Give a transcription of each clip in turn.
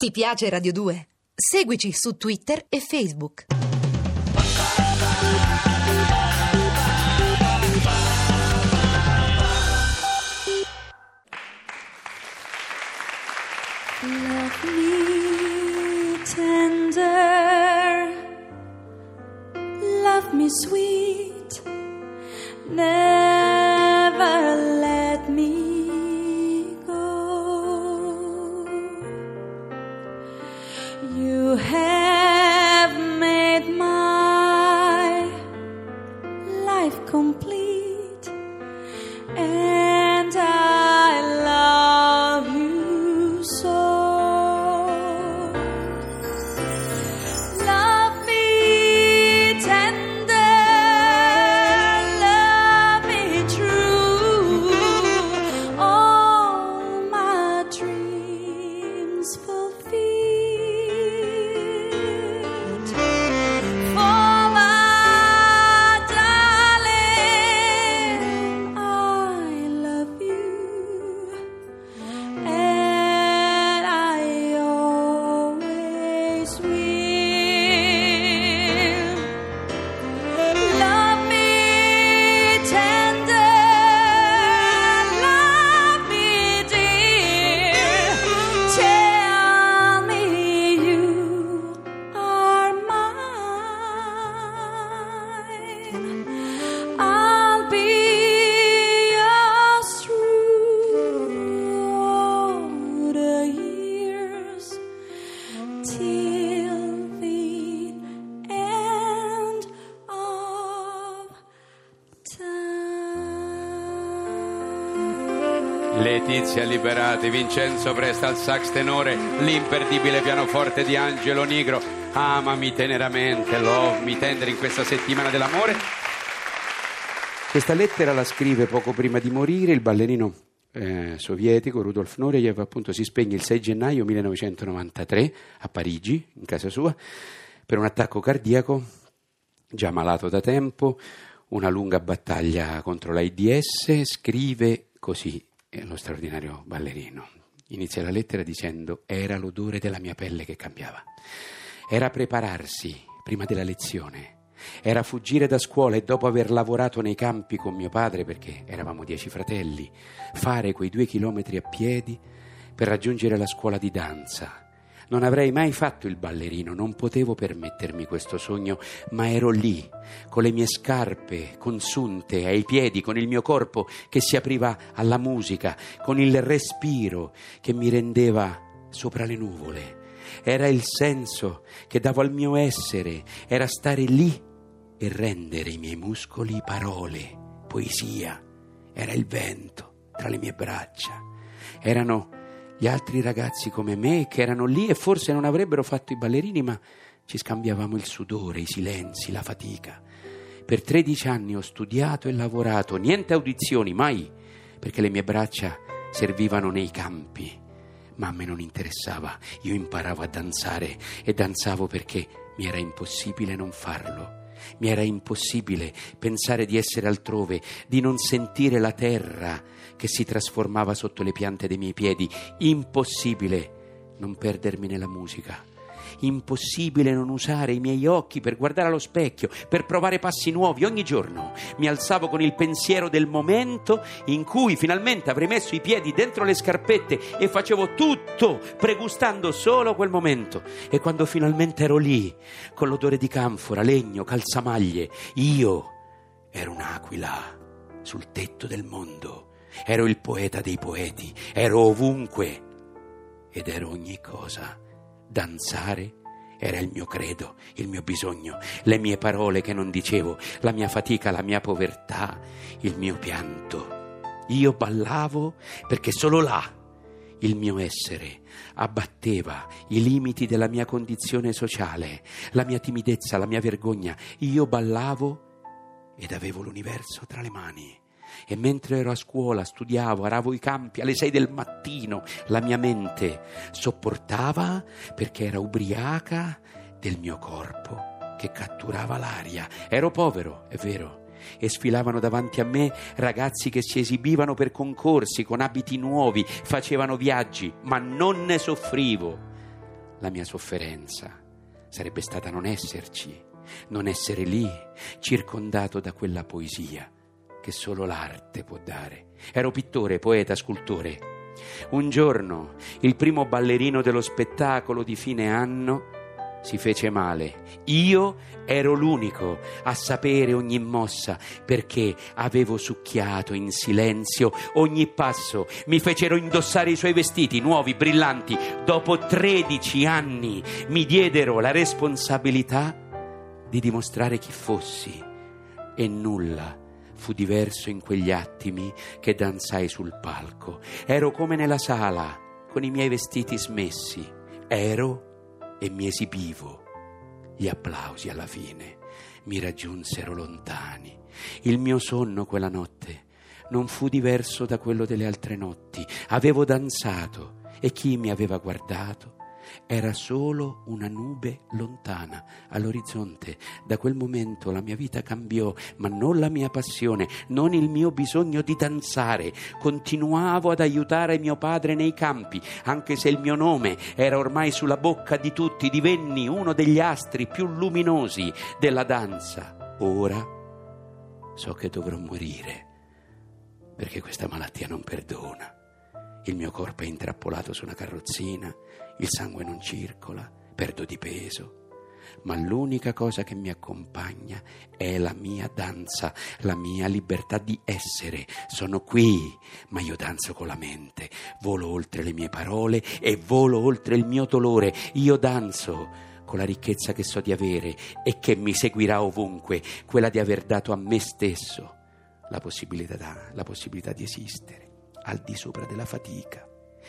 Ti piace Radio 2? Seguici su Twitter e Facebook. Love me have Letizia Liberati, Vincenzo Presta al sax tenore, l'imperdibile pianoforte di Angelo Nigro. Amami teneramente, love me tender in questa settimana dell'amore. Questa lettera la scrive poco prima di morire il ballerino eh, sovietico Rudolf Nureyev, appunto si spegne il 6 gennaio 1993 a Parigi, in casa sua, per un attacco cardiaco, già malato da tempo, una lunga battaglia contro l'AIDS, scrive così eh, lo straordinario ballerino. Inizia la lettera dicendo era l'odore della mia pelle che cambiava, era prepararsi prima della lezione, era fuggire da scuola e dopo aver lavorato nei campi con mio padre, perché eravamo dieci fratelli, fare quei due chilometri a piedi per raggiungere la scuola di danza. Non avrei mai fatto il ballerino, non potevo permettermi questo sogno, ma ero lì, con le mie scarpe consunte ai piedi, con il mio corpo che si apriva alla musica, con il respiro che mi rendeva sopra le nuvole. Era il senso che davo al mio essere, era stare lì e rendere i miei muscoli parole, poesia. Era il vento tra le mie braccia. Erano gli altri ragazzi come me che erano lì e forse non avrebbero fatto i ballerini, ma ci scambiavamo il sudore, i silenzi, la fatica. Per 13 anni ho studiato e lavorato, niente audizioni, mai, perché le mie braccia servivano nei campi. Ma a me non interessava, io imparavo a danzare e danzavo perché mi era impossibile non farlo. Mi era impossibile pensare di essere altrove, di non sentire la terra che si trasformava sotto le piante dei miei piedi. Impossibile non perdermi nella musica. Impossibile non usare i miei occhi per guardare allo specchio, per provare passi nuovi ogni giorno. Mi alzavo con il pensiero del momento in cui finalmente avrei messo i piedi dentro le scarpette e facevo tutto pregustando solo quel momento. E quando finalmente ero lì, con l'odore di canfora, legno, calzamaglie, io ero un'aquila sul tetto del mondo. Ero il poeta dei poeti, ero ovunque ed ero ogni cosa. Danzare era il mio credo, il mio bisogno, le mie parole che non dicevo, la mia fatica, la mia povertà, il mio pianto. Io ballavo perché solo là il mio essere abbatteva i limiti della mia condizione sociale, la mia timidezza, la mia vergogna. Io ballavo ed avevo l'universo tra le mani. E mentre ero a scuola, studiavo, aravo i campi alle sei del mattino, la mia mente sopportava perché era ubriaca del mio corpo che catturava l'aria. Ero povero, è vero, e sfilavano davanti a me ragazzi che si esibivano per concorsi con abiti nuovi, facevano viaggi, ma non ne soffrivo La mia sofferenza sarebbe stata non esserci, non essere lì, circondato da quella poesia che solo l'arte può dare. Ero pittore, poeta, scultore. Un giorno il primo ballerino dello spettacolo di fine anno si fece male. Io ero l'unico a sapere ogni mossa perché avevo succhiato in silenzio ogni passo. Mi fecero indossare i suoi vestiti nuovi, brillanti. Dopo 13 anni mi diedero la responsabilità di dimostrare chi fossi e nulla fu diverso in quegli attimi che danzai sul palco. Ero come nella sala, con i miei vestiti smessi. Ero e mi esibivo. Gli applausi alla fine mi raggiunsero lontani. Il mio sonno quella notte non fu diverso da quello delle altre notti. Avevo danzato e chi mi aveva guardato era solo una nube lontana all'orizzonte. Da quel momento la mia vita cambiò, ma non la mia passione, non il mio bisogno di danzare. Continuavo ad aiutare mio padre nei campi, anche se il mio nome era ormai sulla bocca di tutti, divenni uno degli astri più luminosi della danza. Ora so che dovrò morire, perché questa malattia non perdona. Il mio corpo è intrappolato su una carrozzina, il sangue non circola, perdo di peso. Ma l'unica cosa che mi accompagna è la mia danza, la mia libertà di essere. Sono qui, ma io danzo con la mente, volo oltre le mie parole e volo oltre il mio dolore. Io danzo con la ricchezza che so di avere e che mi seguirà ovunque, quella di aver dato a me stesso la possibilità, la possibilità di esistere al di sopra della fatica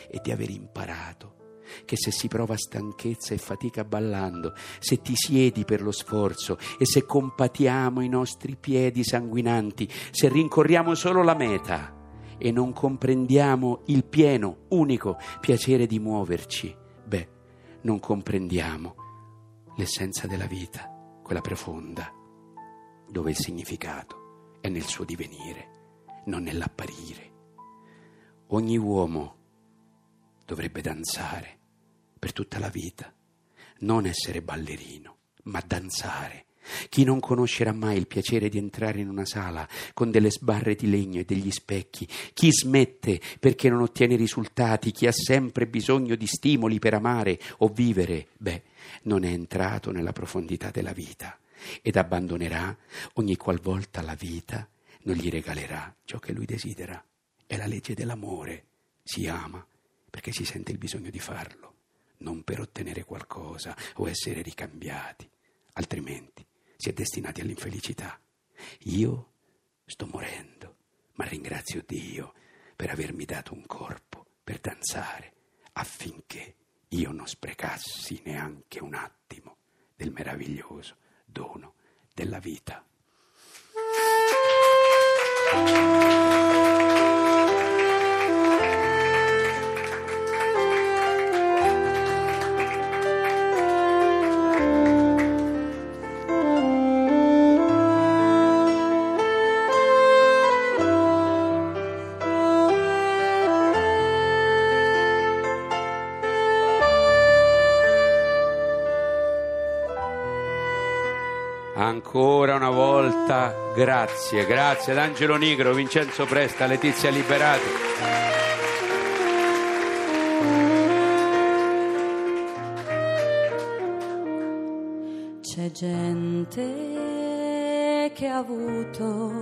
e di aver imparato che se si prova stanchezza e fatica ballando, se ti siedi per lo sforzo e se compatiamo i nostri piedi sanguinanti, se rincorriamo solo la meta e non comprendiamo il pieno, unico piacere di muoverci, beh, non comprendiamo l'essenza della vita, quella profonda, dove il significato è nel suo divenire, non nell'apparire. Ogni uomo dovrebbe danzare per tutta la vita, non essere ballerino, ma danzare. Chi non conoscerà mai il piacere di entrare in una sala con delle sbarre di legno e degli specchi, chi smette perché non ottiene risultati, chi ha sempre bisogno di stimoli per amare o vivere, beh, non è entrato nella profondità della vita ed abbandonerà ogni qualvolta la vita non gli regalerà ciò che lui desidera. È la legge dell'amore. Si ama perché si sente il bisogno di farlo, non per ottenere qualcosa o essere ricambiati, altrimenti si è destinati all'infelicità. Io sto morendo, ma ringrazio Dio per avermi dato un corpo per danzare affinché io non sprecassi neanche un attimo del meraviglioso dono della vita. Ancora una volta grazie, grazie ad Angelo Nigro, Vincenzo Presta, Letizia Liberato. C'è gente che ha avuto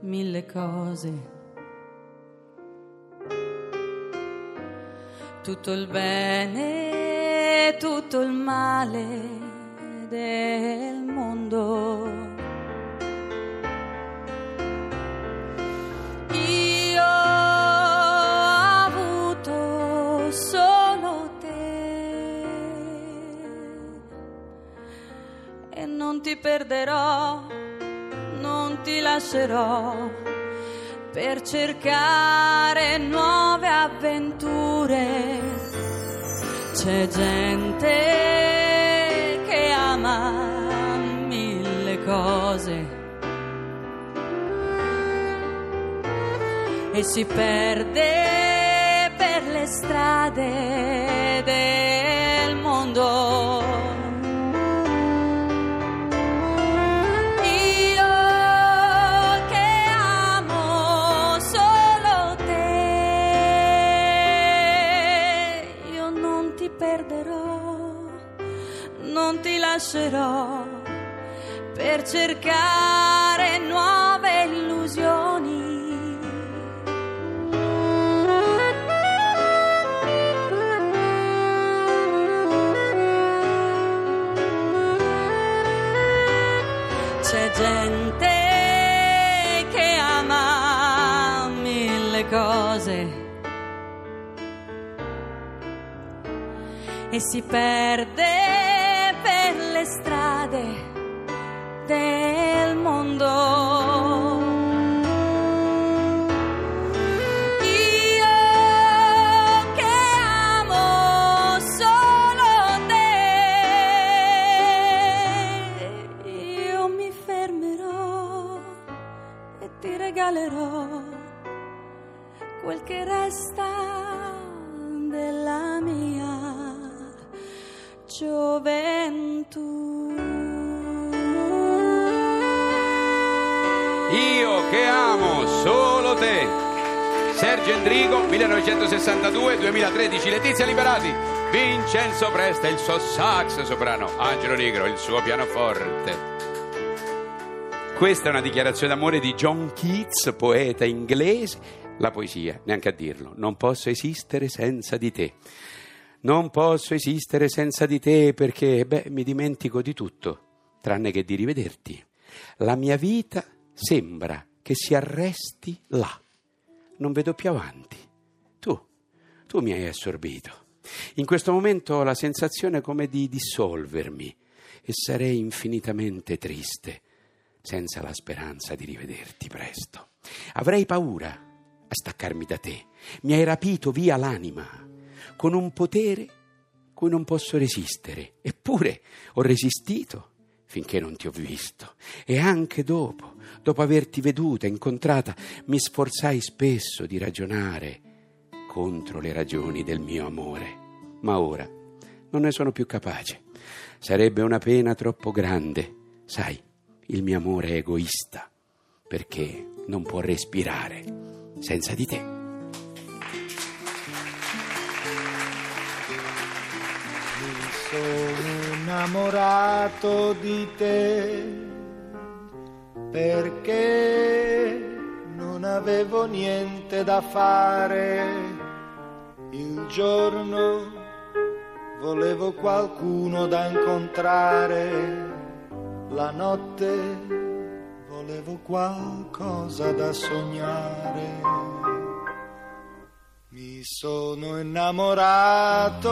mille cose. Tutto il bene, tutto il male del perderò, non ti lascerò per cercare nuove avventure. C'è gente che ama mille cose e si perde per le strade lascerò per cercare nuove illusioni. C'è gente che ama mille cose e si perde del mondo. Mi fermerò e ti regalerò quel che resta della mia gioventù. Che amo solo te. Sergio Endrigo, 1962-2013, Letizia Liberati, Vincenzo Presta, il suo sax soprano, Angelo Negro, il suo pianoforte. Questa è una dichiarazione d'amore di John Keats, poeta inglese. La poesia, neanche a dirlo, non posso esistere senza di te. Non posso esistere senza di te perché, beh, mi dimentico di tutto, tranne che di rivederti. La mia vita sembra che si arresti là. Non vedo più avanti. Tu, tu mi hai assorbito. In questo momento ho la sensazione come di dissolvermi e sarei infinitamente triste senza la speranza di rivederti presto. Avrei paura a staccarmi da te. Mi hai rapito via l'anima con un potere cui non posso resistere. Eppure ho resistito finché non ti ho visto. E anche dopo, dopo averti veduta, incontrata, mi sforzai spesso di ragionare contro le ragioni del mio amore. Ma ora non ne sono più capace. Sarebbe una pena troppo grande. Sai, il mio amore è egoista, perché non può respirare senza di te. Sono innamorato di te perché non avevo niente da fare. Il giorno volevo qualcuno da incontrare, la notte volevo qualcosa da sognare. Mi sono innamorato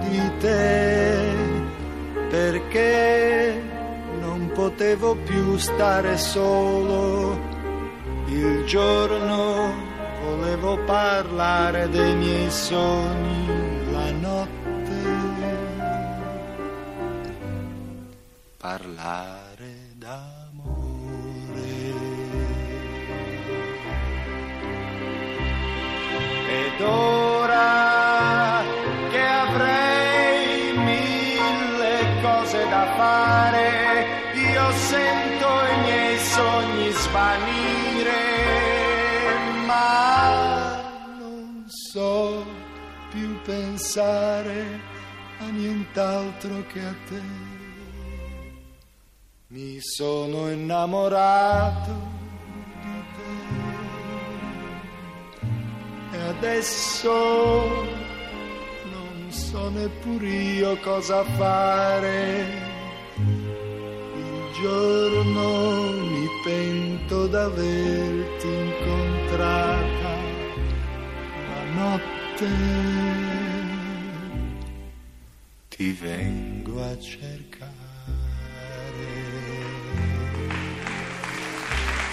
di te perché non potevo più stare solo. Il giorno volevo parlare dei miei sogni, la notte parlare d'amore. Ed ora cose da fare, io sento i miei sogni svanire, ma non so più pensare a nient'altro che a te. Mi sono innamorato di te e adesso so neppur io cosa fare. Il giorno mi pento d'averti incontrata, la notte ti vengo a cercare.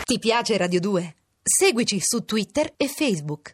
Ti piace Radio 2? Seguici su Twitter e Facebook.